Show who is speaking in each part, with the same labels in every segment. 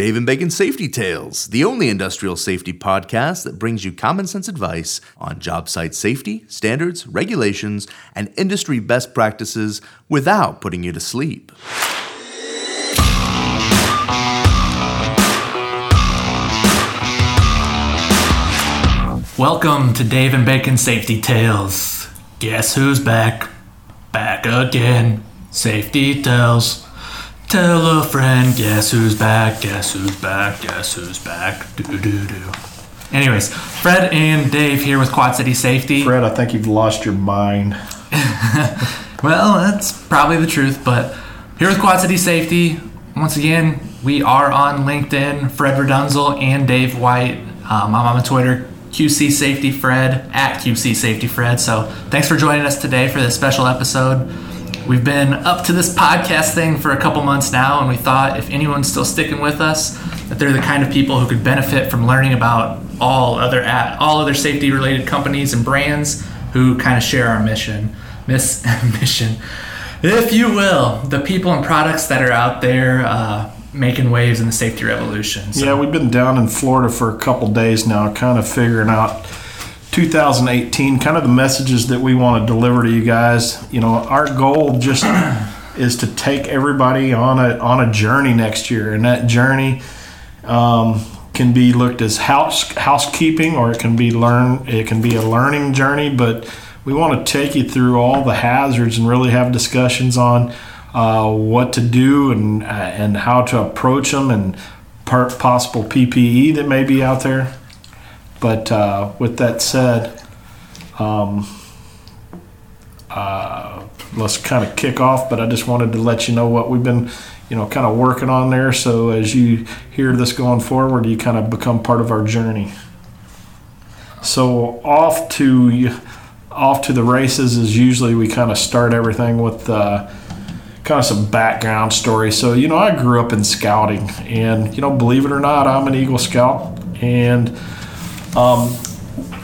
Speaker 1: Dave and Bacon Safety Tales, the only industrial safety podcast that brings you common sense advice on job site safety, standards, regulations, and industry best practices without putting you to sleep.
Speaker 2: Welcome to Dave and Bacon Safety Tales. Guess who's back? Back again. Safety Tales. Tell a friend, guess who's back? Guess who's back? Guess who's back? Do do do. Anyways, Fred and Dave here with Quad City Safety.
Speaker 3: Fred, I think you've lost your mind.
Speaker 2: Well, that's probably the truth, but here with Quad City Safety, once again, we are on LinkedIn, Fred Redunzel and Dave White. Um, I'm on Twitter, QC Safety Fred, at QC Safety Fred. So thanks for joining us today for this special episode. We've been up to this podcast thing for a couple months now, and we thought if anyone's still sticking with us, that they're the kind of people who could benefit from learning about all other at all other safety related companies and brands who kind of share our mission, miss mission, if you will, the people and products that are out there uh, making waves in the safety revolution. So,
Speaker 3: Yeah, we've been down in Florida for a couple days now, kind of figuring out 2018, kind of the messages that we want to deliver to you guys. You know, our goal just is to take everybody on a on a journey next year, and that journey um, can be looked as house housekeeping, or it can be learn. It can be a learning journey, but we want to take you through all the hazards and really have discussions on uh, what to do and uh, and how to approach them and per- possible PPE that may be out there. But uh, with that said, um, uh, let's kind of kick off. But I just wanted to let you know what we've been, you know, kind of working on there. So as you hear this going forward, you kind of become part of our journey. So off to off to the races is usually we kind of start everything with. Uh, kind of some background story. So, you know, I grew up in scouting, and, you know, believe it or not, I'm an Eagle Scout. And um,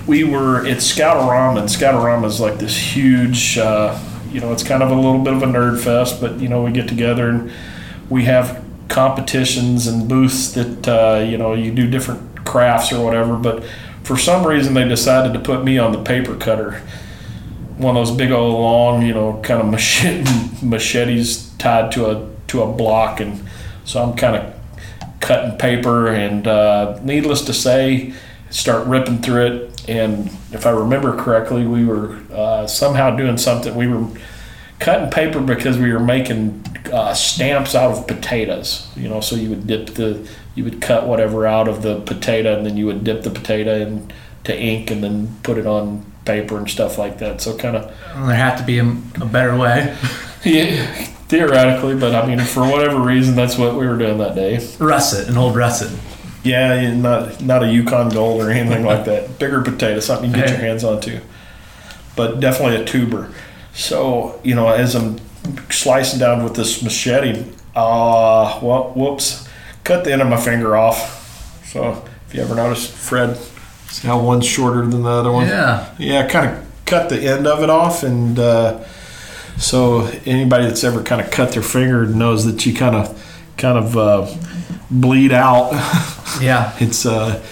Speaker 3: we were at Scoutorama, and Scoutorama is like this huge, uh, you know, it's kind of a little bit of a nerd fest, but, you know, we get together and we have competitions and booths that, uh, you know, you do different crafts or whatever. But for some reason, they decided to put me on the paper cutter one of those big old long, you know, kind of machete, machetes tied to a to a block, and so I'm kind of cutting paper, and uh, needless to say, start ripping through it. And if I remember correctly, we were uh, somehow doing something. We were cutting paper because we were making uh, stamps out of potatoes. You know, so you would dip the you would cut whatever out of the potato, and then you would dip the potato into ink, and then put it on paper and stuff like that. So kind of
Speaker 2: there had to be a, a better way.
Speaker 3: yeah, theoretically, but I mean for whatever reason that's what we were doing that day.
Speaker 2: Russet, an old russet.
Speaker 3: Yeah, not not a Yukon Gold or anything like that. Bigger potato, something you can get your hands on too. But definitely a tuber. So you know, as I'm slicing down with this machete, uh, well, whoops, cut the end of my finger off. So if you ever notice, Fred, see how one's shorter than the other one.
Speaker 2: Yeah.
Speaker 3: Yeah, kind of cut the end of it off, and uh, so anybody that's ever kind of cut their finger knows that you kind of kind of uh, bleed out.
Speaker 2: Yeah.
Speaker 3: it's uh,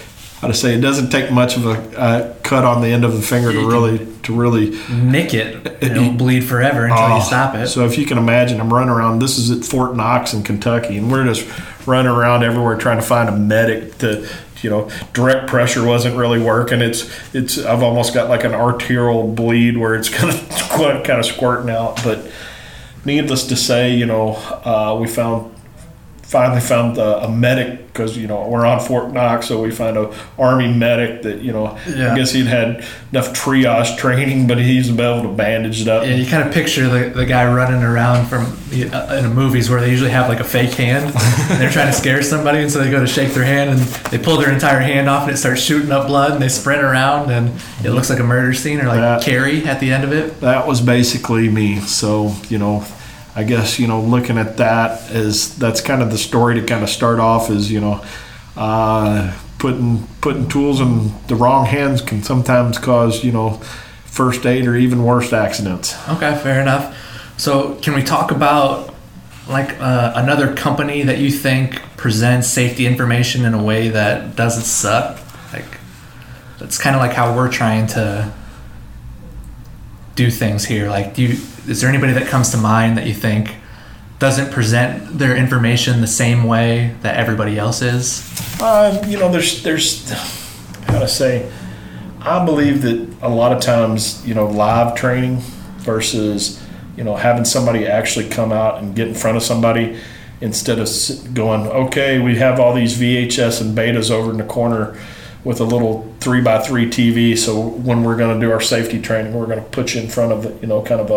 Speaker 3: how to say it doesn't take much of a uh, cut on the end of the finger to really to really
Speaker 2: Nick it. It'll bleed forever until
Speaker 3: Oh,
Speaker 2: you stop it.
Speaker 3: So if you can imagine, I'm running around. This is at Fort Knox in Kentucky, and we're just running around everywhere trying to find a medic to, you know, direct pressure wasn't really working. It's it's I've almost got like an arterial bleed where it's kind of kind of squirting out. But needless to say, you know, uh, we found finally found a, a medic because you know we're on Fort Knox, so we find a army medic that you know
Speaker 2: Yeah.
Speaker 3: I guess he'd had enough triage training, but he's able to bandage it up.
Speaker 2: Yeah, you kind of picture the, the guy running around from the, uh, in the movies where they usually have like a fake hand. and they're trying to scare somebody, and so they go to shake their hand, and they pull their entire hand off, and it starts shooting up blood, and they sprint around, and it looks like a murder scene, or like
Speaker 3: That-
Speaker 2: Carrie at the end of it.
Speaker 3: that was basically me. So, you know, I guess, you know, looking at that is that's kind of the story to kind of start off is, you know, uh, putting putting tools in the wrong hands can sometimes cause, you know, first aid or even worse accidents.
Speaker 2: Okay, fair enough. So, can we talk about like uh, another company that you think presents safety information in a way that doesn't suck? Like that's kind of like how we're trying to do things here. Like, do you, is there anybody that comes to mind that you think doesn't present their information the same way that everybody else is?
Speaker 3: Uh, you know, there's there's how to say. I believe that a lot of times, you know, live training versus you know having somebody actually come out and get in front of somebody instead of going, okay, we have all these VHS and betas over in the corner with a little three by three TV. So when we're going to do our safety training, we're going to put you in front of you know kind of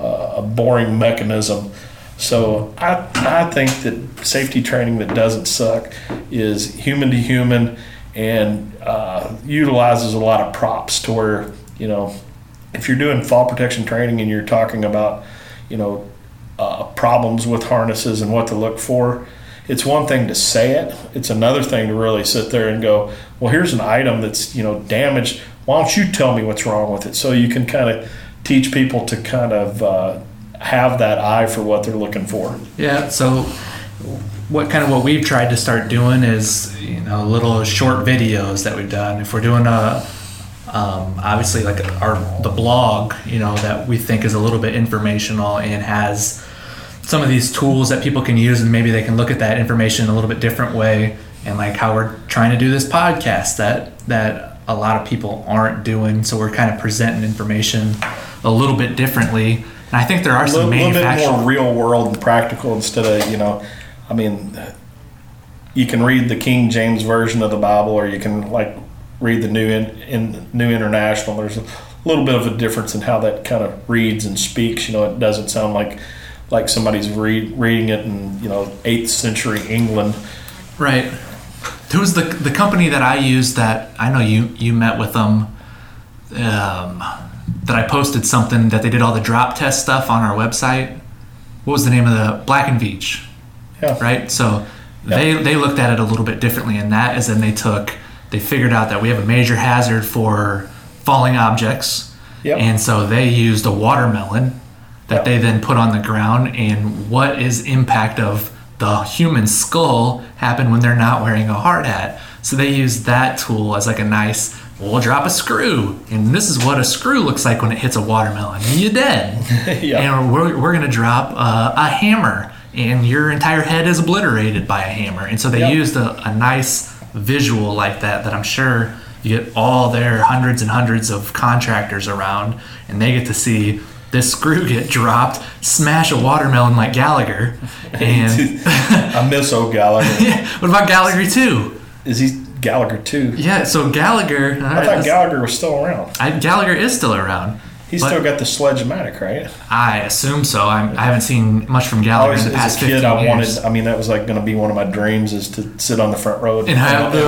Speaker 3: a, a boring mechanism. So I I think that safety training that doesn't suck is human to human and uh, utilizes a lot of props to where you know if you're doing fall protection training and you're talking about you know uh, problems with harnesses and what to look for it's one thing to say it. It's another thing to really sit there and go well here's an item that's you know damaged. Why don't you tell me what's wrong with it? So you can kind of teach people to kind of uh, have that eye for what they're looking for.
Speaker 2: Yeah so what kind of what we've tried to start doing is you know little short videos that we've done. If we're doing a um, obviously like our the blog you know that we think is a little bit informational and has some of these tools that people can use and maybe they can look at that information in a little bit different way and like how we're trying to do this podcast that that a lot of people aren't doing. So we're kind of presenting information a little bit differently. And i think there are some
Speaker 3: a little, little bit more real world and practical instead of you know i mean you can read the king james version of the bible or you can like read the new in, in new international. There's a little bit of a difference in how that kind of reads and speaks. You know it doesn't sound like like somebody's read, reading it in you know eighth century England.
Speaker 2: Right. There was the the company that I used that I know you you met with them. Um, that I posted something that they did all the drop test stuff on our website. What was the name of the Black and Veatch?
Speaker 3: Yeah.
Speaker 2: Right. So yeah. they they looked at it a little bit differently, and that is then they took they figured out that we have a major hazard for falling objects.
Speaker 3: Yep.
Speaker 2: And so they used a watermelon that yep. they then put on the ground and what is impact of the human skull happen when they're not wearing a hard hat so they use that tool as like a nice we'll drop a screw and this is what a screw looks like when it hits a watermelon you're dead yep. and we're, we're going to drop uh, a hammer and your entire head is obliterated by a hammer and so they yep. used a, a nice visual like that that i'm sure you get all their hundreds and hundreds of contractors around and they get to see this screw get dropped, smash a watermelon like Gallagher, and
Speaker 3: I miss old Gallagher.
Speaker 2: yeah. What about Gallagher too?
Speaker 3: Is he Gallagher too?
Speaker 2: Yeah. So Gallagher.
Speaker 3: I thought uh, Gallagher was still around.
Speaker 2: I, Gallagher is still around.
Speaker 3: He's still got the sledge-matic, right?
Speaker 2: I assume so. I'm, I have not seen much from Gallagher Always, in the past as a kid, I
Speaker 3: wanted. I mean, that was like going to be one of my dreams is to sit on the front row
Speaker 2: and have the,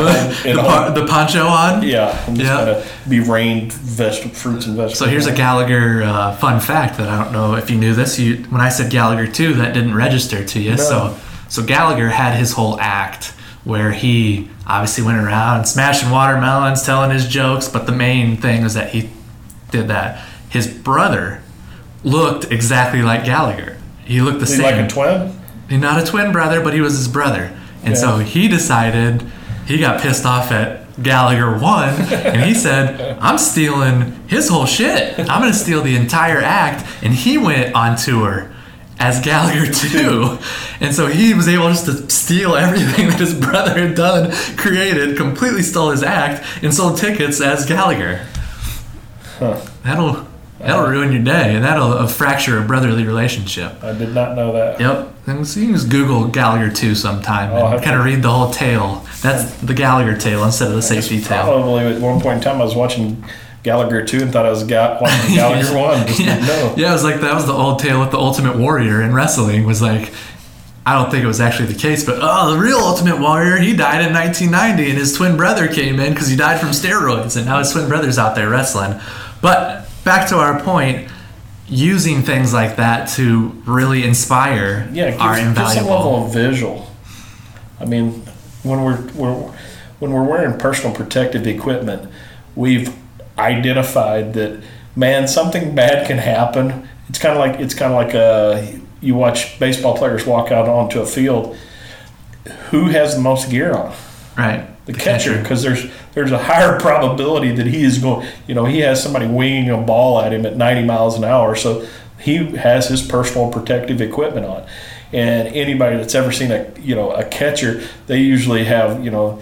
Speaker 2: the, the, poncho on.
Speaker 3: Yeah, and just yeah. kind of be rained vegetable fruits and vegetables.
Speaker 2: So here's a Gallagher uh, fun fact that I don't know if you knew this. You when I said Gallagher too, that didn't register to you. No. So so Gallagher had his whole act where he obviously went around smashing watermelons, telling his jokes, but the main thing was that he did that his brother looked exactly like Gallagher. He looked the
Speaker 3: he
Speaker 2: same.
Speaker 3: Like a twin?
Speaker 2: He's not a twin brother, but he was his brother. And yeah. so he decided he got pissed off at Gallagher one, and he said, "I'm stealing his whole shit. I'm going to steal the entire act." And he went on tour as Gallagher too, and so he was able just to steal everything that his brother had done, created, completely stole his act, and sold tickets as Gallagher.
Speaker 3: Huh.
Speaker 2: That'll That'll ruin your day, and that'll uh, fracture a brotherly relationship.
Speaker 3: I did not know that.
Speaker 2: Yep. And so you can just Google Gallagher 2 sometime oh, and kind of read the whole tale. That's the Gallagher tale instead of the safety tale.
Speaker 3: Probably at one point in time I was watching Gallagher 2 and thought I was ga- watching Gallagher 1. Just
Speaker 2: yeah.
Speaker 3: know.
Speaker 2: yeah, it was like that was the old tale with the Ultimate Warrior in wrestling was like I don't think it was actually the case, but oh, the real Ultimate Warrior, he died in 1990, and his twin brother came in because he died from steroids, and now his twin brother's out there wrestling. But back to our point, using things like that to really inspire
Speaker 3: yeah, gives,
Speaker 2: are invaluable.
Speaker 3: Gives some level of visual. I mean, when we're, we're when we're wearing personal protective equipment, we've identified that man, something bad can happen. It's kind of like it's kind of like a you watch baseball players walk out onto a field, who has the most gear on?
Speaker 2: Right.
Speaker 3: The, catcher, because there's there's a higher probability that he is going. You know, he has somebody winging a ball at him at 90 miles an hour, so he has his personal protective equipment on. And anybody that's ever seen a you know a catcher, they usually have you know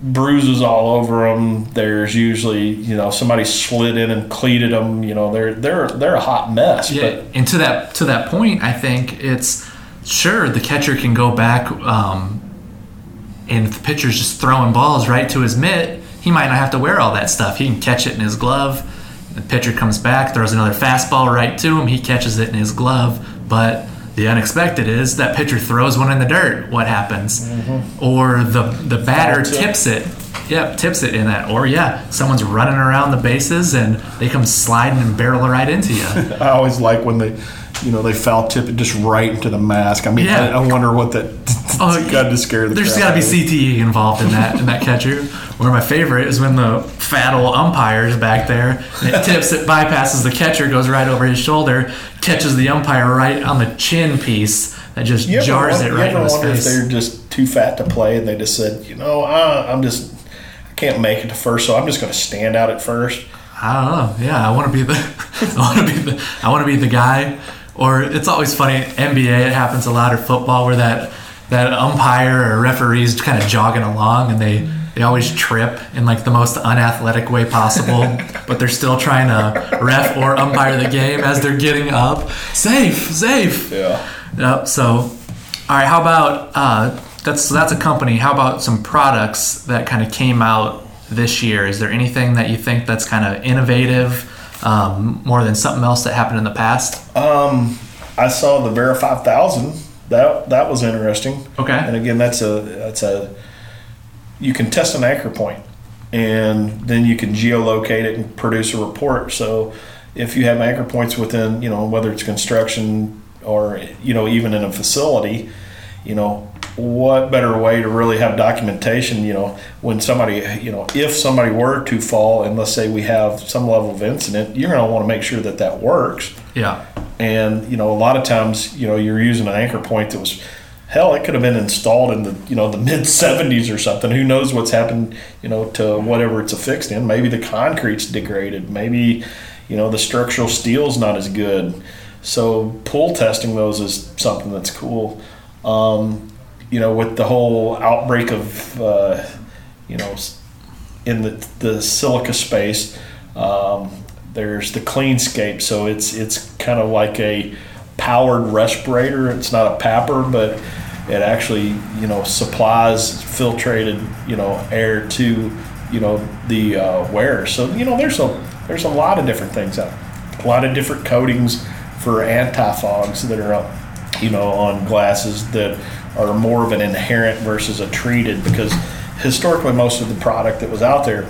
Speaker 3: bruises all over them. There's usually you know somebody slid in and cleated them. You know they're they're they're a hot mess.
Speaker 2: Yeah,
Speaker 3: But
Speaker 2: and to that to that point, I think it's sure the catcher can go back, um, and if the pitcher's just throwing balls right to his mitt, he might not have to wear all that stuff. He can catch it in his glove. The pitcher comes back, throws another fastball right to him. He catches it in his glove, but the unexpected is that pitcher throws one in the dirt. What happens? Mm-hmm. Or the the batter tips it. Yep, tips it in that. Or yeah, someone's running around the bases and they come sliding and barrel right into you.
Speaker 3: I always like when they. You know, they foul tip it just right into the mask. I mean,
Speaker 2: Yeah.
Speaker 3: I, I wonder what that.
Speaker 2: Oh,
Speaker 3: got to scare the.
Speaker 2: There's
Speaker 3: crap
Speaker 2: got to be
Speaker 3: out of me.
Speaker 2: CTE involved in that in that catcher. Or my favorite is when the fat old umpire is back there. And it tips, it bypasses the catcher, goes right over his shoulder, catches the umpire right on the chin piece that just
Speaker 3: You
Speaker 2: jars
Speaker 3: wonder-
Speaker 2: it
Speaker 3: you
Speaker 2: right
Speaker 3: ever
Speaker 2: in his
Speaker 3: wonder if
Speaker 2: face.
Speaker 3: they're just too fat to play, and they just said, you know, uh, I'm just, I can't make it to first, so I'm just going to stand out at first.
Speaker 2: I don't know. Yeah, I want to be the, I want to be the, I want to be the guy. Or it's always funny. NBA it happens a lot, or football, where that that umpire or referee's kind of jogging along, and they they always trip in like the most unathletic way possible, but they're still trying to ref or umpire the game as they're getting up. Safe, safe.
Speaker 3: Yeah.
Speaker 2: Yep. So, all right. How about uh, that's so that's a company. How about some products that kind of came out this year? Is there anything that you think that's kind of innovative, um, more than something else that happened in the past?
Speaker 3: Um, I saw the Vera 5000. That that was interesting.
Speaker 2: Okay.
Speaker 3: And again, that's a that's a you can test an anchor point, and then you can geolocate it and produce a report. So if you have anchor points within, you know, whether it's construction or you know even in a facility, you know, what better way to really have documentation? You know, when somebody, you know, if somebody were to fall, and let's say we have some level of incident, you're going to want to make sure that that works.
Speaker 2: Yeah.
Speaker 3: And you know, a lot of times, you know, you're using an anchor point that was, hell, it could have been installed in the you know the mid '70s or something. Who knows what's happened, you know, to whatever it's affixed in? Maybe the concrete's degraded. Maybe, you know, the structural steel's not as good. So pull testing those is something that's cool. Um, you know, with the whole outbreak of, uh, you know, in the, the silica space, um, there's the CleanSpace. So it's it's kind of like a powered respirator. It's not a PAPR, but it actually you know supplies filtrated you know air to you know the uh, wearer. So you know there's a there's a lot of different things out, a lot of different coatings for anti-fogs that are up, you know on glasses that are more of an inherent versus a treated because historically most of the product that was out there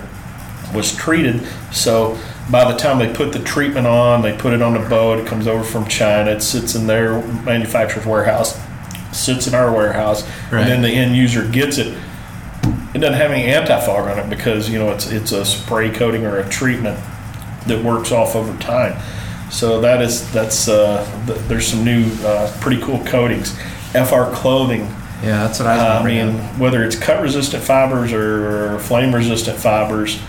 Speaker 3: was treated. So by the time they put the treatment on, they put it on the boat. It comes over from China. It sits in their manufacturer's warehouse, sits in our warehouse,
Speaker 2: Right.
Speaker 3: and then the end user gets it. It doesn't have any anti-fog on it because you know it's it's a spray coating or a treatment that works off over time. So that is that's uh, th- there's some new uh, pretty cool coatings. FR Clothing
Speaker 2: Yeah, that's what I was
Speaker 3: uh, I mean, whether it's cut resistant fibers or flame resistant fibers,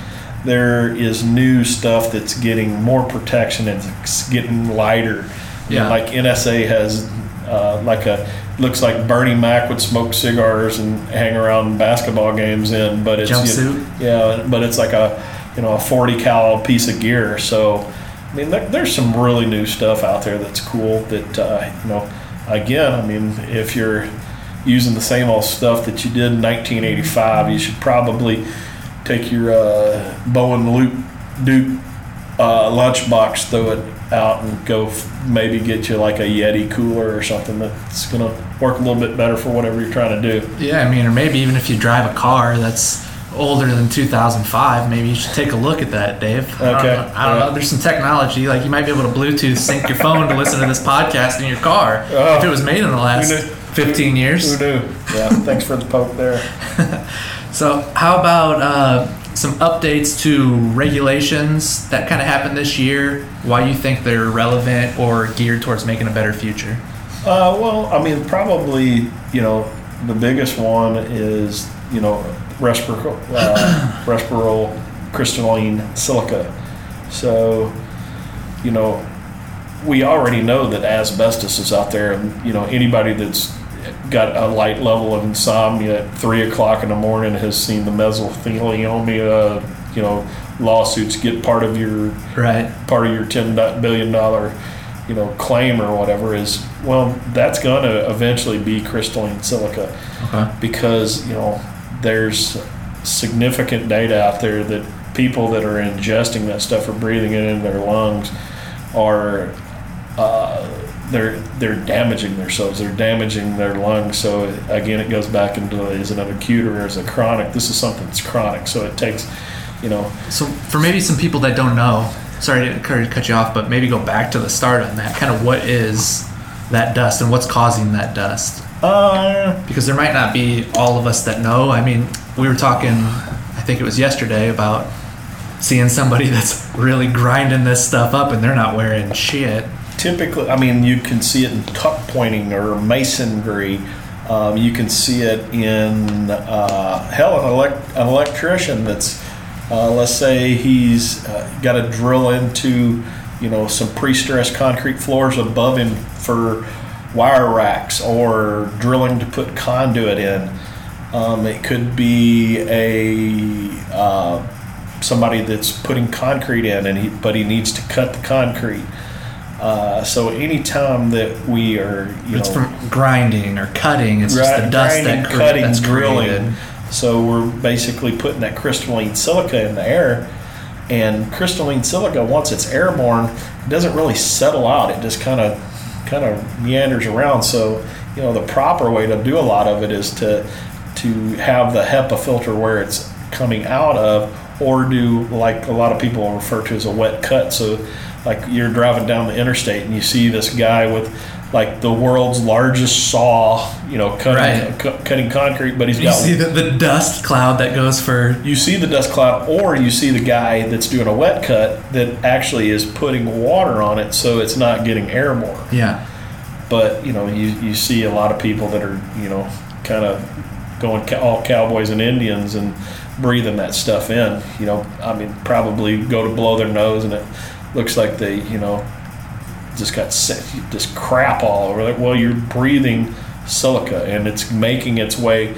Speaker 3: there is new stuff that's getting more protection and it's getting lighter. You know,
Speaker 2: Yeah.
Speaker 3: like NSA has uh, like a looks like Bernie Mac would smoke cigars and hang around basketball games in, but it's
Speaker 2: Jumpsuit?
Speaker 3: yeah, but it's like a you know a 40 cal piece of gear. So I mean, there, there's some really new stuff out there that's cool. That uh, you know, again, I mean, if you're using the same old stuff that you did in 1985, you should probably take your uh, Bo and Luke Duke uh, lunchbox, throw it out, and go f- maybe get you like a Yeti cooler or something that's gonna work a little bit better for whatever you're trying to do.
Speaker 2: Yeah, I mean, or maybe even if you drive a car that's older than 2005, maybe you should take a look at that, Dave. I don't
Speaker 3: Okay.
Speaker 2: know. I don't
Speaker 3: Yeah.
Speaker 2: know. There's some technology, like you might be able to Bluetooth sync your phone to listen to this podcast in your car.
Speaker 3: Oh.
Speaker 2: if it was made in the last 15 years.
Speaker 3: Who knew? Yeah, thanks for the poke there.
Speaker 2: So, how about uh, some updates to regulations that kind of happened this year? Why you think they're relevant or geared towards making a better future?
Speaker 3: Uh, well, I mean, probably you know the biggest one is you know respirable uh, crystalline silica. So, you know, we already know that asbestos is out there, and you know anybody that's got a light level of insomnia at three o'clock in the morning has seen the mesothelioma, you know, lawsuits get part of your
Speaker 2: Right.
Speaker 3: part of your ten billion dollar, you know, claim or whatever is well, that's going to eventually be crystalline silica
Speaker 2: Okay.
Speaker 3: because you know there's significant data out there that people that are ingesting that stuff or breathing it into their lungs are uh, they're they're damaging themselves. They're damaging their lungs. So again, it goes back into is it an acute or is it chronic? This is something that's chronic. So it takes, you know,
Speaker 2: So for maybe some people that don't know, sorry to cut cut you off, but maybe go back to the start on that. Kind of what is that dust and what's causing that dust?
Speaker 3: uh,
Speaker 2: Because there might not be all of us that know. I mean, we were talking, I think it was yesterday, about seeing somebody that's really grinding this stuff up and they're not wearing shit.
Speaker 3: Typically, I mean, you can see it in tuck pointing or masonry. Um, you can see it in uh, hell, an, elect- an electrician that's, uh, let's say he's uh, got to drill into, you know, some pre-stressed concrete floors above him for wire racks or drilling to put conduit in. Um, it could be a uh, somebody that's putting concrete in, and he, but he needs to cut the concrete. Uh, so anytime that we are, you
Speaker 2: It's
Speaker 3: know,
Speaker 2: from grinding or cutting. It's just the dust
Speaker 3: grinding,
Speaker 2: that cre-
Speaker 3: cutting,
Speaker 2: that's
Speaker 3: drilling.
Speaker 2: created.
Speaker 3: So we're basically putting that crystalline silica in the air, and crystalline silica, once it's airborne, it doesn't really settle out. It just kind of kind of meanders around. So you know the proper way to do a lot of it is to to have the HEPA filter where it's coming out of, or do like a lot of people refer to as a wet cut. So like you're driving down the interstate and you see this guy with like the world's largest saw, you know, cutting
Speaker 2: Right.
Speaker 3: cu- cutting concrete, but he's
Speaker 2: You
Speaker 3: got
Speaker 2: see the, the dust cloud that goes for
Speaker 3: you see the dust cloud, or you see the guy that's doing a wet cut that actually is putting water on it, so it's not getting airborne.
Speaker 2: yeah.
Speaker 3: But you know, you, you see a lot of people that are you know kind of going ca- all cowboys and Indians and breathing that stuff in. You know, I mean, probably go to blow their nose and it looks like they you know just got sick, just crap all over it. Well, you're breathing silica and it's making its way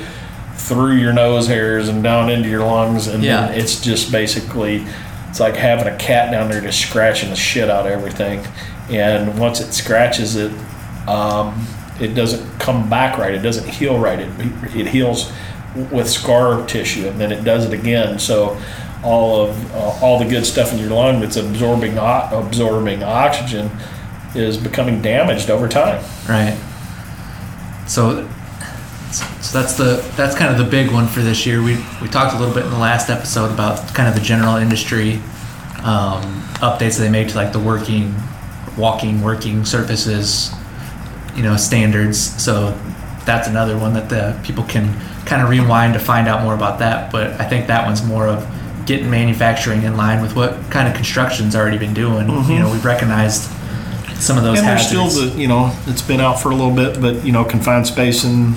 Speaker 3: through your nose hairs and down into your lungs, and
Speaker 2: Yeah.
Speaker 3: then it's just basically it's like having a cat down there just scratching the shit out of everything. And once it scratches it, um, it doesn't come back right. It doesn't heal right. It it heals with scar tissue, and then it does it again. So all of uh, all the good stuff in your lung that's absorbing o- absorbing oxygen is becoming damaged over time.
Speaker 2: Right. So, so that's the that's kind of the big one for this year. We we talked a little bit in the last episode about kind of the general industry um, updates they make to like the working, walking, working surfaces, you know, standards. So that's another one that the people can kind of rewind to find out more about that. But I think that one's more of getting manufacturing in line with what kind of construction's already been doing. You know, we've recognized some of those
Speaker 3: and there's still the you know it's been out for a little bit, but you know confined space and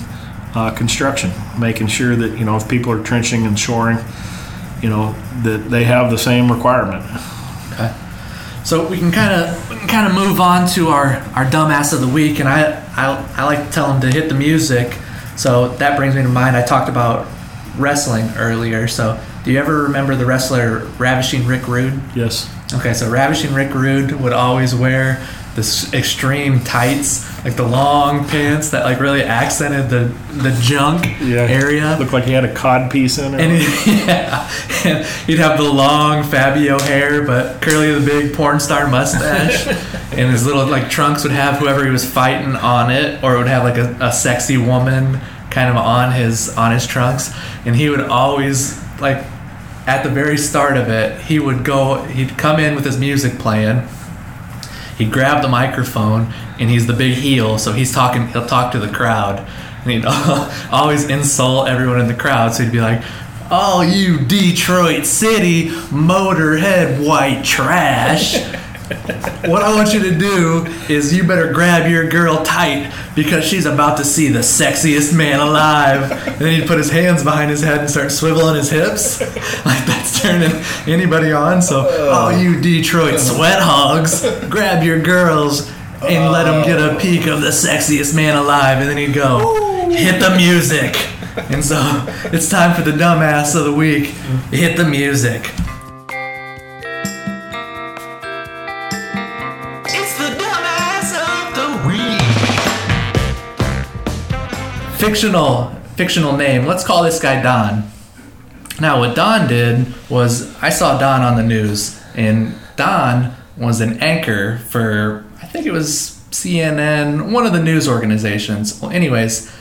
Speaker 3: uh, construction, making sure that you know if people are trenching and shoring, you know that they have the same requirement.
Speaker 2: Okay. So we can kind of we can kind of move on to our our dumbass of the week, and I I, I like to tell them to hit the music. So that brings me to mind. I talked about wrestling earlier. So do you ever remember the wrestler Ravishing Rick Rude?
Speaker 3: Yes.
Speaker 2: Okay, so Ravishing Rick Rude would always wear this extreme tights, like the long pants that like really accented the the junk area.
Speaker 3: Looked like he had a cod piece in it.
Speaker 2: And he, yeah, and he'd have the long Fabio hair, but curly the big porn star mustache, and his little like trunks would have whoever he was fighting on it, or it would have like a, a sexy woman kind of on his on his trunks, and he would always like at the very start of it, he would go, he'd come in with his music playing. He'd grab the microphone, and he's the big heel, so he's talking. He'll talk to the crowd, and he'd always insult everyone in the crowd. So he'd be like, "All you Detroit City Motorhead white trash," what I want you to do is you better grab your girl tight because she's about to see the sexiest man alive. And then he'd put his hands behind his head and start swiveling his hips. Like that's turning anybody on. So, oh, you Detroit sweat hogs, grab your girls and let them get a peek of the sexiest man alive. And then he'd go, hit the music. And so it's time for the dumbass of the week. Hit the music. Fictional, fictional name. Let's call this guy Don. Now, what Don did was I saw Don on the news, and Don was an anchor for I think it was CNN, one of the news organizations. Well, anyways,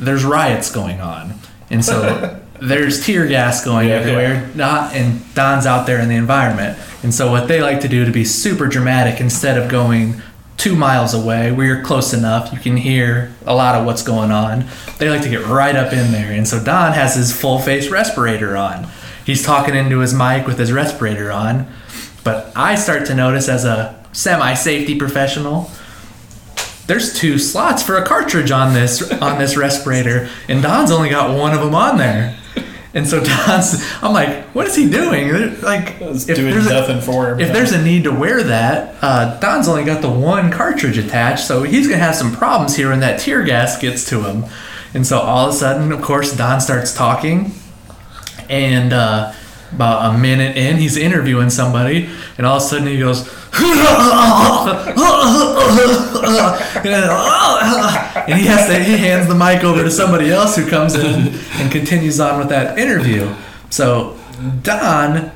Speaker 2: there's riots going on, and so there's tear gas going
Speaker 3: Yeah,
Speaker 2: everywhere. Not and Don's out there in the environment, and so what they like to do to be super dramatic, instead of going two miles away where you're close enough, you can hear a lot of what's going on. They like to get right up in there, and so Don has his full face respirator on. He's talking into his mic with his respirator on, but I start to notice as a semi safety professional there's two slots for a cartridge on this on this respirator, and Don's only got one of them on there. And so Don's, I'm like, what is he doing? Like, if
Speaker 3: doing
Speaker 2: there's a-
Speaker 3: nothing for him.
Speaker 2: if there's a need to wear that, uh, Don's only got the one cartridge attached, so he's gonna have some problems here when that tear gas gets to him. And so all of a sudden, of course, Don starts talking, and uh, about a minute in, he's interviewing somebody, and all of a sudden he goes, and he has to he hands the mic over to somebody else who comes in and continues on with that interview. So Don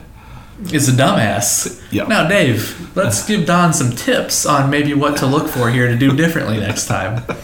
Speaker 2: is a dumbass.
Speaker 3: Yep.
Speaker 2: Now, Dave, let's give Don some tips on maybe what to look for here to do differently next time.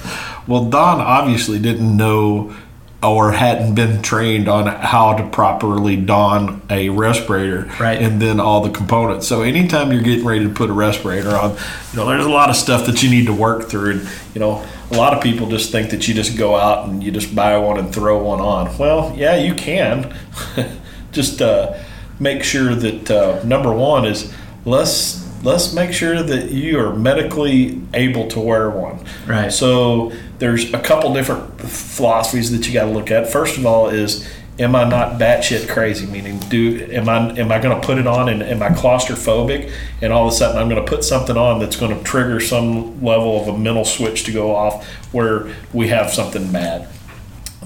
Speaker 3: Well, Don obviously didn't know or hadn't been trained on how to properly don a respirator
Speaker 2: Right.
Speaker 3: and then all the components. So anytime you're getting ready to put a respirator on, you know, there's a lot of stuff that you need to work through. And, you know, a lot of people just think that you just go out and you just buy one and throw one on. Well, yeah, you can. just uh, make sure that uh, number one is let's let's make sure that you are medically able to wear one.
Speaker 2: Right.
Speaker 3: So there's a couple different philosophies that you got to look at. First of all, is am I not batshit crazy? Meaning, do am I am I going to put it on and am I claustrophobic? And all of a sudden, I'm going to put something on that's going to trigger some level of a mental switch to go off where we have something bad.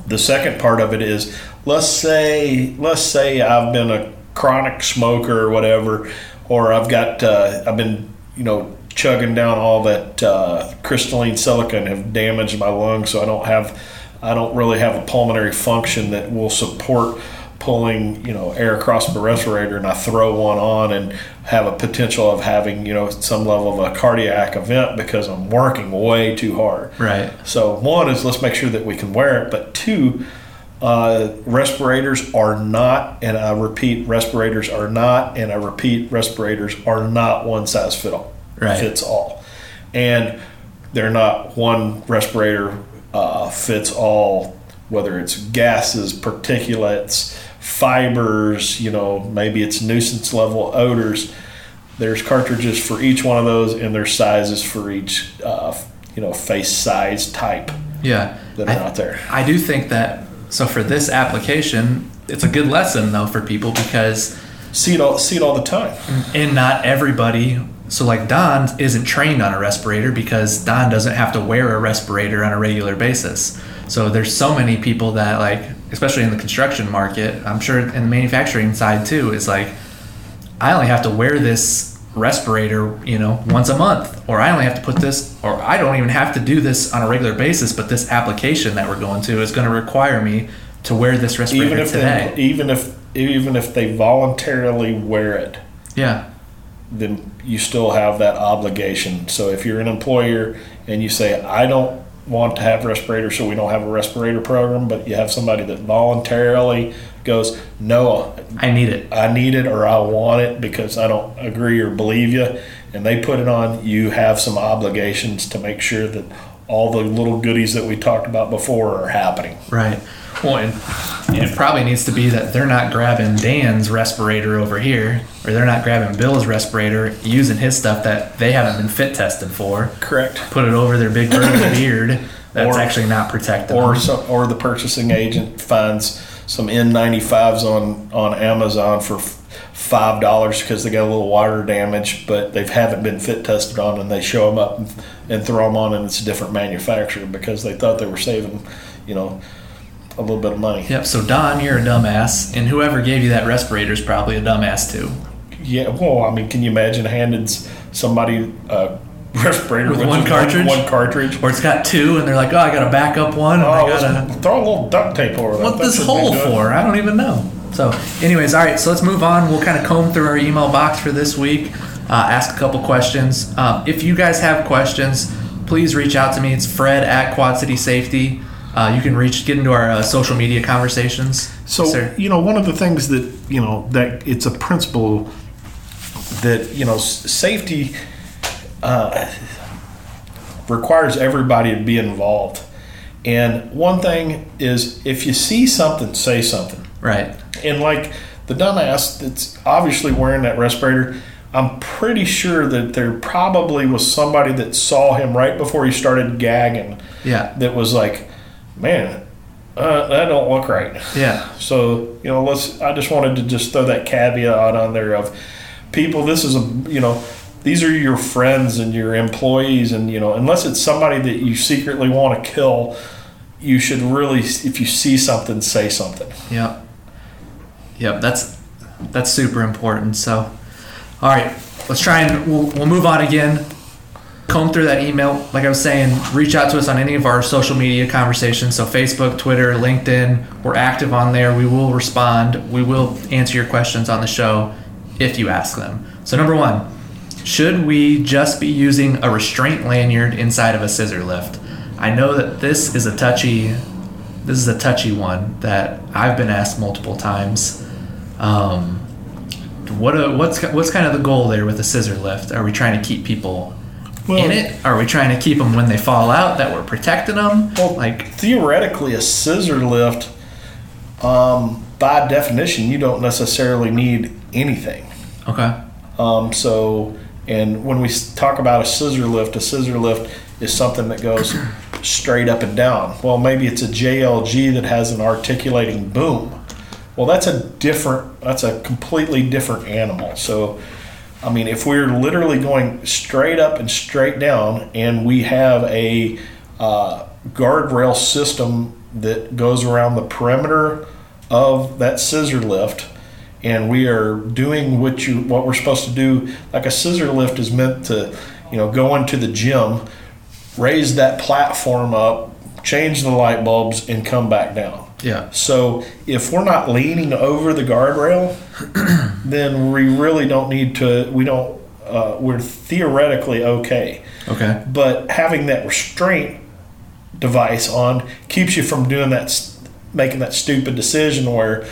Speaker 3: The second part of it is let's say let's say I've been a chronic smoker or whatever, or I've got uh, I've been you know chugging down all that uh, crystalline silica and have damaged my lungs, so I don't have I don't really have a pulmonary function that will support pulling you know air across my respirator and I throw one on and have a potential of having you know some level of a cardiac event because I'm working way too hard.
Speaker 2: Right.
Speaker 3: So one is let's make sure that we can wear it, but two, uh, respirators are not, and I repeat, respirators are not, and I repeat, respirators are not one size fit all.
Speaker 2: Right.
Speaker 3: Fits all, and they're not one respirator uh, fits all. Whether it's gases, particulates, fibers, you know, maybe it's nuisance level odors. There's cartridges for each one of those, and there's sizes for each, uh, you know, face size type
Speaker 2: Yeah.
Speaker 3: that
Speaker 2: I-
Speaker 3: are out there.
Speaker 2: I do think that so for this application, it's a good lesson though for people because
Speaker 3: See it all. See it all the time.
Speaker 2: and not everybody so like Don isn't trained on a respirator because Don doesn't have to wear a respirator on a regular basis. So there's so many people that like especially in the construction market, I'm sure in the manufacturing side too, is like I only have to wear this respirator, you know, once a month, or I only have to put this, or I don't even have to do this on a regular basis. But this application that we're going to is going to require me to wear this respirator
Speaker 3: Even if
Speaker 2: today.
Speaker 3: they, even if even if they voluntarily wear it,
Speaker 2: yeah,
Speaker 3: then you still have that obligation. So if you're an employer and you say, I don't want to have respirators, so we don't have a respirator program, but you have somebody that voluntarily goes, No,
Speaker 2: I need it.
Speaker 3: I need it or I want it because I don't agree or believe you, and they put it on, you have some obligations to make sure that all the little goodies that we talked about before are happening.
Speaker 2: Right. Well, and It probably needs to be that they're not grabbing Dan's respirator over here, or they're not grabbing Bill's respirator, using his stuff that they haven't been fit tested for.
Speaker 3: Correct.
Speaker 2: Put it over their big burly beard that's
Speaker 3: Or-
Speaker 2: actually not protected.
Speaker 3: Or some, or the purchasing agent finds some N95s on on Amazon for five dollars because they got a little water damage, but they haven't been fit tested on, and they show them up and, and throw them on, and it's a different manufacturer because they thought they were saving, you know, a little bit of money.
Speaker 2: Yep. So Don, you're a dumbass, and whoever gave you that respirator is probably a dumbass too.
Speaker 3: Yeah, well, I mean, can you imagine handing somebody a respirator
Speaker 2: With
Speaker 3: with,
Speaker 2: one cartridge?
Speaker 3: One, cartridge.
Speaker 2: Or it's got two, and they're like, "Oh, I got a backup one." And
Speaker 3: Oh,
Speaker 2: I gotta.
Speaker 3: throw a little duct tape over that.
Speaker 2: what
Speaker 3: That
Speaker 2: this hole for? I don't even know. So, anyways, all right. So let's move on. We'll kind of comb through our email box for this week. Uh, ask a couple questions. Um, if you guys have questions, please reach out to me. It's Fred at Quad City Safety. Uh, you can reach get into our uh, social media conversations.
Speaker 3: So
Speaker 2: Sir.
Speaker 3: you know, one of the things that you know that it's a principle that you know safety uh, requires everybody to be involved. And one thing is, if you see something, say something.
Speaker 2: right.
Speaker 3: And like the dumbass that's obviously wearing that respirator, I'm pretty sure that there probably was somebody that saw him right before he started gagging
Speaker 2: Yeah.
Speaker 3: that was like, man, uh, that don't look right.
Speaker 2: Yeah.
Speaker 3: So you know, let's. I just wanted to just throw that caveat on there of people. This is a you know, these are your friends and your employees, and you know, unless it's somebody that you secretly want to kill, you should really, if you see something, say something.
Speaker 2: Yep. Yep. That's that's super important. So, all right, let's try and we'll, we'll move on again. Comb through that email. Like I was saying, reach out to us on any of our social media conversations. So Facebook, Twitter, LinkedIn. We're active on there. We will respond. We will answer your questions on the show if you ask them. So number one, should we just be using a restraint lanyard inside of a scissor lift? I know that this is a touchy this is a touchy one that I've been asked multiple times. Um, what a, what's what's kind of the goal there with the scissor lift? Are we trying to keep people
Speaker 3: Well-
Speaker 2: in it? Are we trying to keep them when they fall out that we're protecting them?
Speaker 3: Well,
Speaker 2: like
Speaker 3: theoretically, a scissor lift, um, by definition, you don't necessarily need anything.
Speaker 2: okay,
Speaker 3: Um, so, and when we talk about a scissor lift, a scissor lift is something that goes straight up and down. Well, maybe it's a JLG that has an articulating boom. Well, that's a different, that's a completely different animal. So, I mean, if we're literally going straight up and straight down, and we have a uh, guardrail system that goes around the perimeter of that scissor lift, and we are doing what you what we're supposed to do. Like a scissor lift is meant to, you know, go into the gym, raise that platform up, change the light bulbs, and come back down.
Speaker 2: yeah,
Speaker 3: So if we're not leaning over the guardrail, then we really don't need to. We don't. Uh, we're theoretically okay,
Speaker 2: okay,
Speaker 3: but having that restraint device on keeps you from doing that, making that stupid decision where.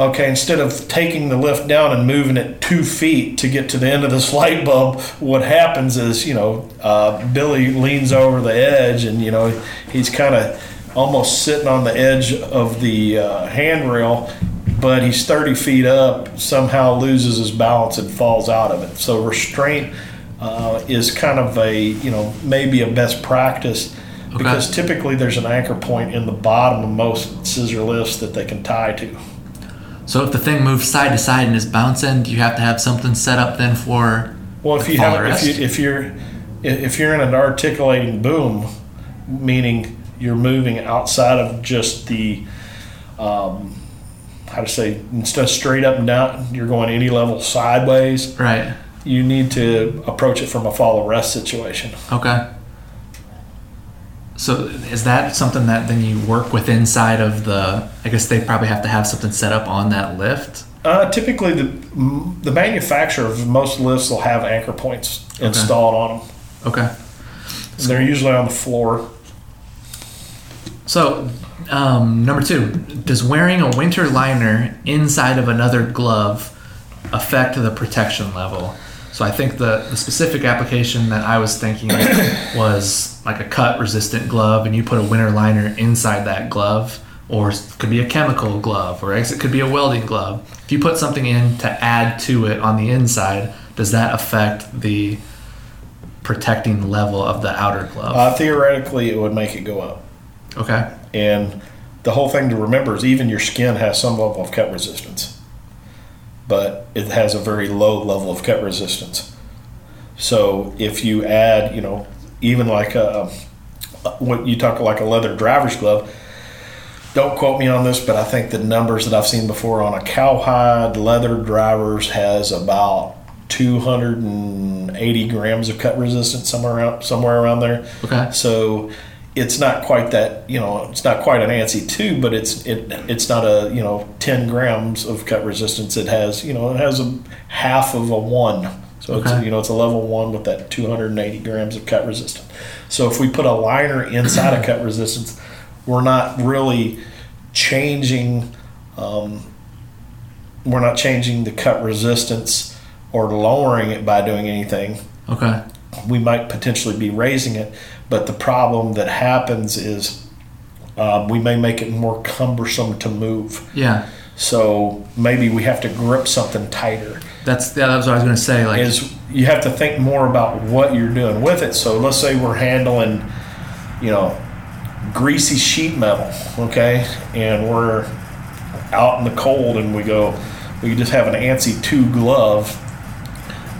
Speaker 3: Okay, instead of taking the lift down and moving it two feet to get to the end of this light bulb, what happens is, you know, uh, Billy leans over the edge and, you know, he's kind of almost sitting on the edge of the uh, handrail, but he's 30 feet up, somehow loses his balance and falls out of it. So restraint uh, is kind of a, you know, maybe a best practice because typically there's an anchor point in the bottom of most scissor lifts that they can tie to.
Speaker 2: So if the thing moves side to side and is bouncing, do you have to have something set up then for?
Speaker 3: Well, if you
Speaker 2: fall
Speaker 3: have, if, you, if you're if you're in an articulating boom, meaning you're moving outside of just the um, how to say instead of straight up and down, you're going any level sideways.
Speaker 2: Right.
Speaker 3: You need to approach it from a fall arrest situation.
Speaker 2: Okay. So is that something that then you work with inside of the? I guess they probably have to have something set up on that lift.
Speaker 3: Uh, typically, the the manufacturer of most lifts will have anchor points installed on them.
Speaker 2: Okay.
Speaker 3: They're usually on the floor.
Speaker 2: So, um, number two, does wearing a winter liner inside of another glove affect the protection level? So I think the, the specific application that I was thinking was like a cut resistant glove, and you put a winter liner inside that glove. or it could be a chemical glove, or it could be a welding glove. If you put something in to add to it on the inside, does that affect the protecting level of the outer glove?
Speaker 3: Uh, theoretically, it would make it go up.
Speaker 2: okay.
Speaker 3: And the whole thing to remember is even your skin has some level of cut resistance, but it has a very low level of cut resistance. So if you add, you know, even like uh, a, what you talk like a leather driver's glove, don't quote me on this, but I think the numbers that I've seen before on a cowhide leather drivers has about 280 grams of cut resistance somewhere around somewhere around there.
Speaker 2: Okay.
Speaker 3: So it's not quite that you know it's not quite an ANSI two, but it's it it's not a you know 10 grams of cut resistance. It has you know it has a half of a one. So it's you know it's a level one with that 280 grams of cut resistance. So if we put a liner inside of cut resistance, we're not really changing. Um, we're not changing the cut resistance or lowering it by doing anything
Speaker 2: Okay.
Speaker 3: we might potentially be raising it, but the problem that happens is uh, we may make it more cumbersome to move.
Speaker 2: Yeah.
Speaker 3: So maybe we have to grip something tighter.
Speaker 2: That's yeah, that was what I was gonna say. Like
Speaker 3: Is you have to think more about what you're doing with it. So let's say we're handling, you know, greasy sheet metal, okay, and we're out in the cold and we go, we just have an ANSI two glove.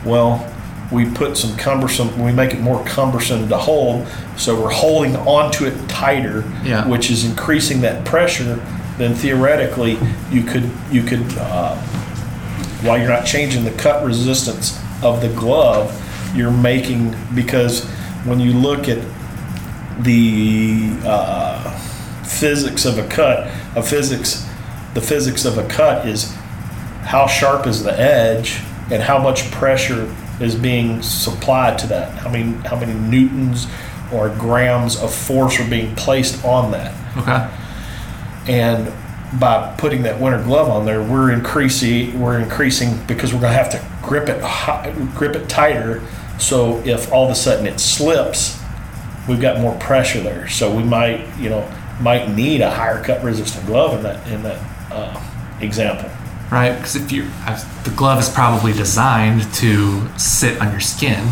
Speaker 3: Well, we put some cumbersome, we make it more cumbersome to hold, so we're holding onto it tighter,
Speaker 2: Yeah.
Speaker 3: which is increasing that pressure. Then theoretically, you could you could uh, while you're not changing the cut resistance of the glove, you're making because when you look at the uh, physics of a cut, a physics, the physics of a cut is how sharp is the edge and how much pressure is being supplied to that. How many how many newtons or grams of force are being placed on that
Speaker 2: okay.
Speaker 3: and by putting that winter glove on there, we're increasing we're increasing because we're going to have to grip it grip it tighter. So if all of a sudden it slips, we've got more pressure there. So we might you know might need a higher cut resistant glove in that in that uh, example.
Speaker 2: Right, because if you the glove is probably designed to sit on your skin,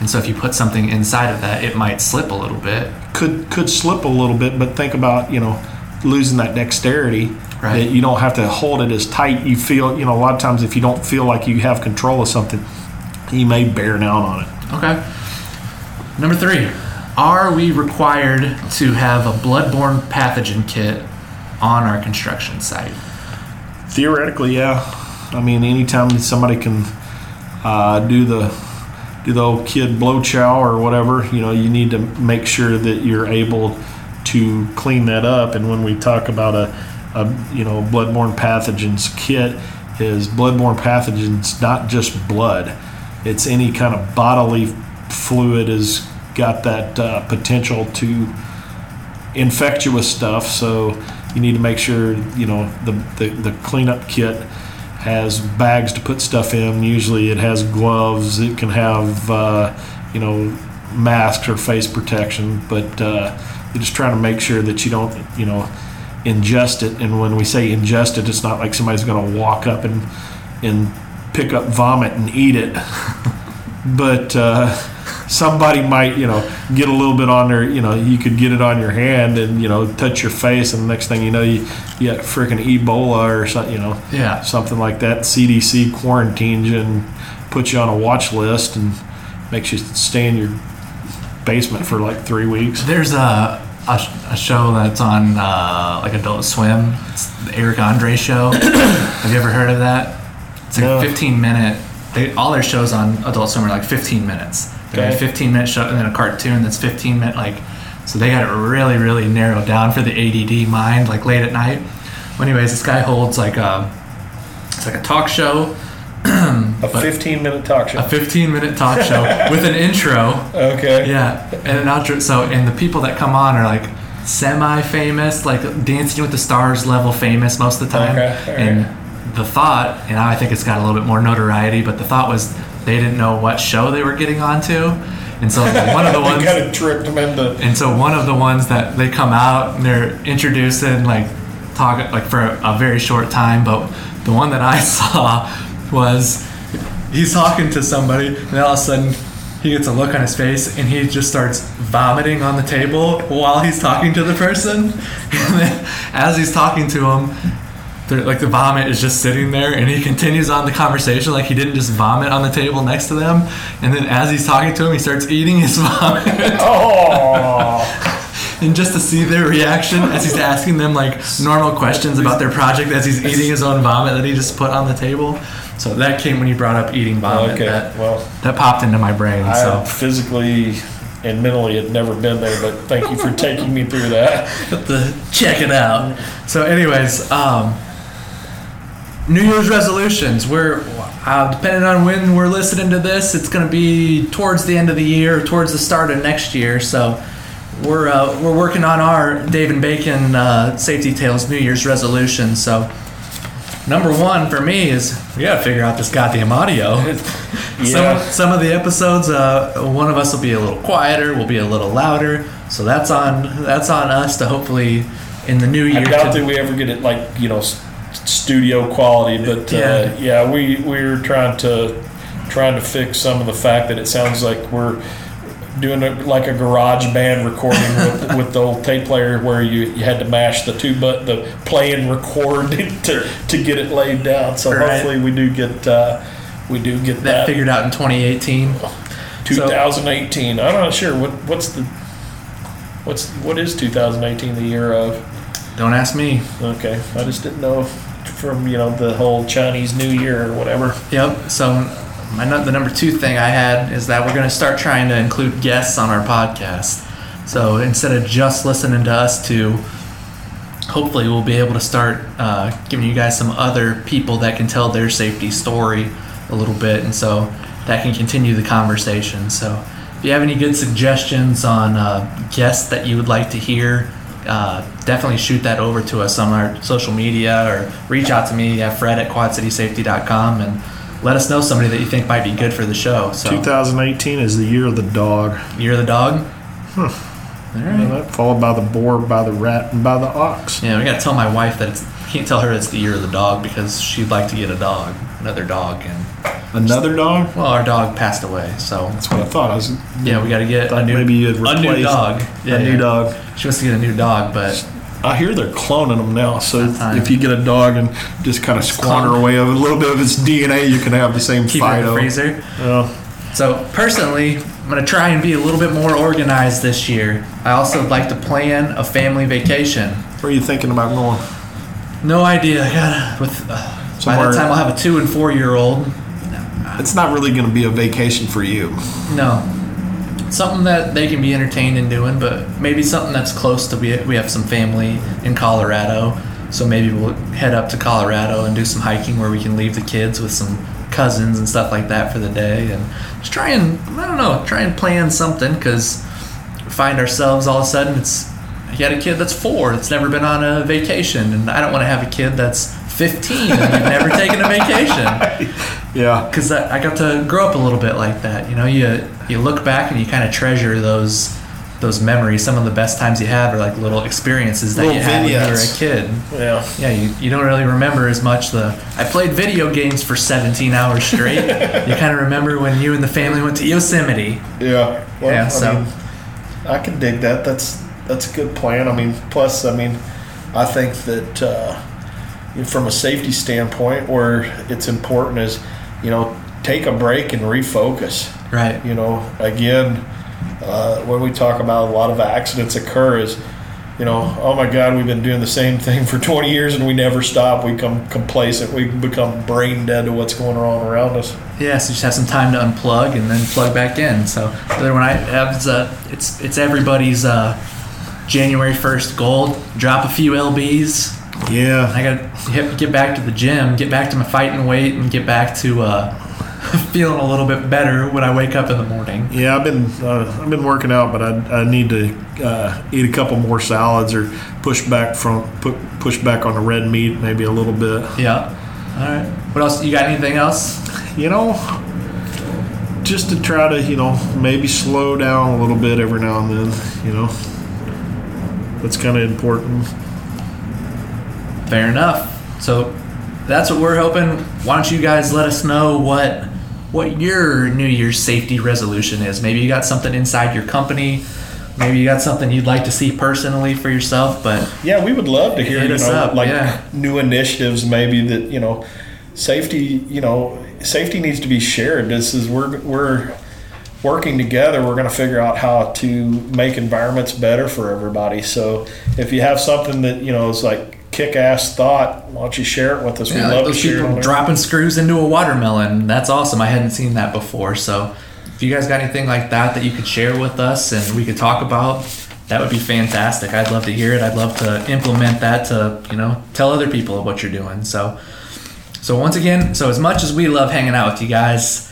Speaker 2: and so if you put something inside of that, it might slip a little bit.
Speaker 3: Could could slip a little bit, but think about you know losing that dexterity.
Speaker 2: Right.
Speaker 3: That you don't have to hold it as tight. You feel you know a lot of times if you don't feel like you have control of something, you may bear down on it.
Speaker 2: Okay. Number three, are we required to have a bloodborne pathogen kit on our construction site?
Speaker 3: Theoretically, yeah. I mean, anytime somebody can uh, do the do the old kid blow chow or whatever, you know, you need to make sure that you're able to clean that up. And when we talk about a, a you know bloodborne pathogens kit, is bloodborne pathogens not just blood; it's any kind of bodily fluid has got that uh, potential to infectious stuff. So you need to make sure you know the, the the cleanup kit has bags to put stuff in. Usually, it has gloves. It can have uh, you know masks or face protection, but uh, you're just trying to make sure that you don't you know ingest it. And when we say ingest it, it's not like somebody's going to walk up and and pick up vomit and eat it. but uh, somebody might, you know, get a little bit on their, you know, you could get it on your hand and you know touch your face, and the next thing you know, you, you got freaking Ebola or something, you know,
Speaker 2: Yeah.
Speaker 3: something like that. CDC quarantines you and puts you on a watch list and makes you stay in your basement for like three weeks.
Speaker 2: There's a a, a show that's on uh, like Adult Swim. It's the Eric Andre show. Have you ever heard of that? It's like
Speaker 3: No.
Speaker 2: a 15 minute. They, all their shows on Adult Swim are like 15 minutes. Have a 15 minute show and then a cartoon that's 15 minute. Like, so they got it really, really narrowed down for the ADD mind. Like late at night. Well, anyways, this guy holds like a it's like a talk show,
Speaker 3: A 15 minute talk show.
Speaker 2: a 15 minute talk show with an intro.
Speaker 3: Okay.
Speaker 2: Yeah, and an outro. So, and the people that come on are like semi-famous, like Dancing with the Stars level famous most of the time.
Speaker 3: Okay, alright.
Speaker 2: And the thought, and I think it's got a little bit more notoriety, but the thought was they didn't know what show they were getting onto, and so one of the ones.
Speaker 3: kind of tricked them into.
Speaker 2: And so one of the ones that they come out and they're introducing like talk like for a, a very short time, but the one that I saw was he's talking to somebody, and all of a sudden he gets a look on his face, and he just starts vomiting on the table while he's talking to the person. And then as he's talking to him, like the vomit is just sitting there, and he continues on the conversation like he didn't just vomit on the table next to them. And then as he's talking to him, he starts eating his vomit.
Speaker 3: Oh,
Speaker 2: and just to see their reaction as he's asking them like normal questions about their project as he's eating his own vomit that he just put on the table. So that came when you brought up eating vomit.
Speaker 3: okay.
Speaker 2: That,
Speaker 3: Well,
Speaker 2: that popped into my brain.
Speaker 3: I
Speaker 2: So
Speaker 3: physically and mentally had never been there, but thank you for taking me through that.
Speaker 2: to check it out. So, anyways, um, New Year's resolutions. We're uh, depending on when we're listening to this, it's going to be towards the end of the year, towards the start of next year. So. We're, uh, we're working on our Dave and Bacon uh, Safety Tales New Year's resolution. So, number one for me is we got to figure out this goddamn audio.
Speaker 3: Yeah.
Speaker 2: Some, some of the episodes, uh, one of us will be a little quieter, we'll be a little louder. So that's on that's on us to hopefully in the new year.
Speaker 3: I doubt
Speaker 2: to-
Speaker 3: that we ever get it like you know studio quality, but uh,
Speaker 2: Yeah.
Speaker 3: yeah, we we're trying to trying to fix some of the fact that it sounds like we're doing it like a garage band recording with, with the old tape player where you, you had to mash the two but the play and record to, to get it laid down. So
Speaker 2: Right.
Speaker 3: hopefully we do get uh, we do get
Speaker 2: that
Speaker 3: that,
Speaker 2: figured out in 2018.
Speaker 3: 2018. I'm not sure what what's the what's what is 2018 the year of.
Speaker 2: Don't ask me.
Speaker 3: Okay, I just didn't know if from you know the whole Chinese New Year or whatever.
Speaker 2: Yep. So my the number two thing I had is that we're going to start trying to include guests on our podcast. So instead of just listening to us two, hopefully we'll be able to start uh, giving you guys some other people that can tell their safety story a little bit, and so that can continue the conversation. So if you have any good suggestions on uh, guests that you would like to hear. Uh, definitely shoot that over to us on our social media or reach out to me at fred at quadcitysafety.com and let us know somebody that you think might be good for the show. So
Speaker 3: 2018 is the year of the dog,
Speaker 2: Year of the dog. All
Speaker 3: and
Speaker 2: right.
Speaker 3: followed by the boar, by the rat, and by the ox.
Speaker 2: Yeah, we gotta tell my wife that it's can't tell her it's the year of the dog because she'd like to get a dog, another dog, and
Speaker 3: Another dog?
Speaker 2: well, our dog passed away, so
Speaker 3: That's what I thought. I was
Speaker 2: yeah, we gotta get a new
Speaker 3: maybe you'd
Speaker 2: a new dog. Yeah,
Speaker 3: a new
Speaker 2: yeah.
Speaker 3: dog.
Speaker 2: She wants to get a new dog, but
Speaker 3: I hear they're cloning them now. So if you get a dog and just kind of squander away a little bit of its DNA, you can have the same
Speaker 2: keep it in the freezer.
Speaker 3: Yeah.
Speaker 2: So personally, I'm gonna try and be a little bit more organized this year. I also would like to plan a family vacation.
Speaker 3: Where are you thinking about going?
Speaker 2: No idea. I gotta with uh, by
Speaker 3: Somewhere-
Speaker 2: that time I'll have a two and four year old.
Speaker 3: It's not really going to be a vacation for you.
Speaker 2: No, something that they can be entertained in doing, but maybe something that's close to we we have some family in Colorado, so maybe we'll head up to Colorado and do some hiking where we can leave the kids with some cousins and stuff like that for the day, and just try and I don't know, try and plan something because find ourselves all of a sudden it's you got a kid that's four that's never been on a vacation, and I don't want to have a kid that's 15 and you've never taken a vacation
Speaker 3: Yeah.
Speaker 2: because I, I got to grow up a little bit like that. You know, you you look back and you kind of treasure those those memories. Some of the best times you have are like little experiences that
Speaker 3: Little
Speaker 2: you had when you were a kid.
Speaker 3: Yeah.
Speaker 2: Yeah, you, you don't really remember as much the I played video games for 17 hours straight. you kind of remember when you and the family went to Yosemite.
Speaker 3: Yeah. Well,
Speaker 2: Yeah,
Speaker 3: I
Speaker 2: so-
Speaker 3: mean, I can dig that. That's that's a good plan. I mean, plus, I mean, I think that uh, from a safety standpoint, where it's important is, you know, take a break and refocus.
Speaker 2: Right.
Speaker 3: You know, again, uh, when we talk about a lot of accidents occur is, you know, oh my God, we've been doing the same thing for 20 years and we never stop. We become complacent. We become brain dead to what's going on around us.
Speaker 2: Yeah, so just have some time to unplug and then plug back in. So the other one I have is uh, it's it's everybody's uh, January 1st goal. Drop a few lbs.
Speaker 3: Yeah.
Speaker 2: I gotta hit, get back to the gym, get back to my fighting weight, and get back to uh, feeling a little bit better when I wake up in the morning.
Speaker 3: Yeah, I've been uh, I've been working out, but I, I need to uh, eat a couple more salads or push back from put, push back on the red meat maybe a little bit.
Speaker 2: Yeah. All right. What else? You got anything else?
Speaker 3: You know, just to try to you know maybe slow down a little bit every now and then. You know, that's kind of important.
Speaker 2: Fair enough. So that's what we're hoping. Why don't you guys let us know what what your New Year's safety resolution is? Maybe you got something inside your company. Maybe you got something you'd like to see personally for yourself. But
Speaker 3: yeah, we would love to hear you know
Speaker 2: up,
Speaker 3: like
Speaker 2: yeah.
Speaker 3: new initiatives maybe that you know safety you know safety needs to be shared. This is we're we're working together. We're going to figure out how to make environments better for everybody. So if you have something that you know is like kick ass thought, why don't you share it with us? We'd love to
Speaker 2: those
Speaker 3: it.
Speaker 2: people dropping screws into a watermelon. That's awesome. I hadn't seen that before. So if you guys got anything like that that you could share with us and we could talk about, that would be fantastic. I'd love to hear it. I'd love to implement that to, you know, tell other people what you're doing. So so once again, so as much as we love hanging out with you guys,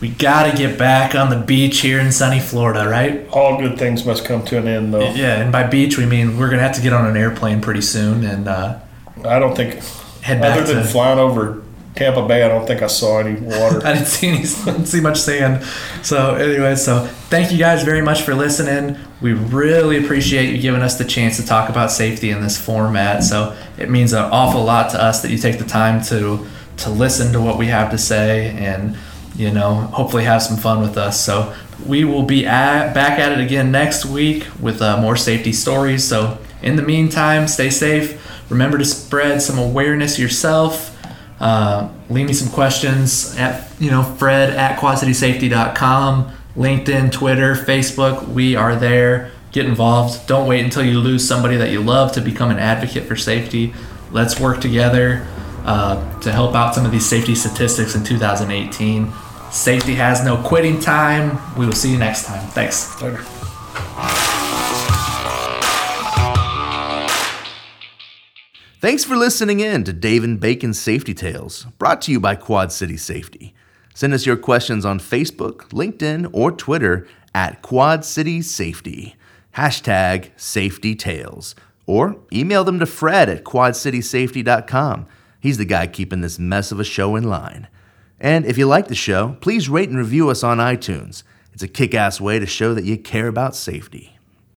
Speaker 2: we got to get back on the beach here in sunny Florida, right?
Speaker 3: All good things must come to an end, though.
Speaker 2: Yeah, and by beach we mean we're gonna have to get on an airplane pretty soon and uh,
Speaker 3: I don't think,
Speaker 2: head back
Speaker 3: other than
Speaker 2: to.
Speaker 3: flying over Tampa Bay, I don't think I saw any water.
Speaker 2: I didn't see any, didn't see much sand. So anyway, so thank you guys very much for listening. We really appreciate you giving us the chance to talk about safety in this format. So it means an awful lot to us that you take the time to to listen to what we have to say and you know hopefully have some fun with us. So we will be at, back at it again next week with uh, more safety stories. So in the meantime, stay safe. Remember to spread some awareness yourself. Uh, leave me some questions at you know Fred at quadcitysafety.com, LinkedIn, Twitter, Facebook. We are there. Get involved. Don't wait until you lose somebody that you love to become an advocate for safety. Let's work together uh, to help out some of these safety statistics in 2018. Safety has no quitting time. We will see you next time. Thanks.
Speaker 3: Later.
Speaker 1: Thanks for listening in to Dave and Bacon's Safety Tales, brought to you by Quad City Safety. Send us your questions on Facebook, LinkedIn, or Twitter at Quad City Safety. Hashtag Safety Tales. Or email them to Fred at quadcitysafety.com. He's the guy keeping this mess of a show in line. And if you like the show, please rate and review us on iTunes. It's a kick ass way to show that you care about safety.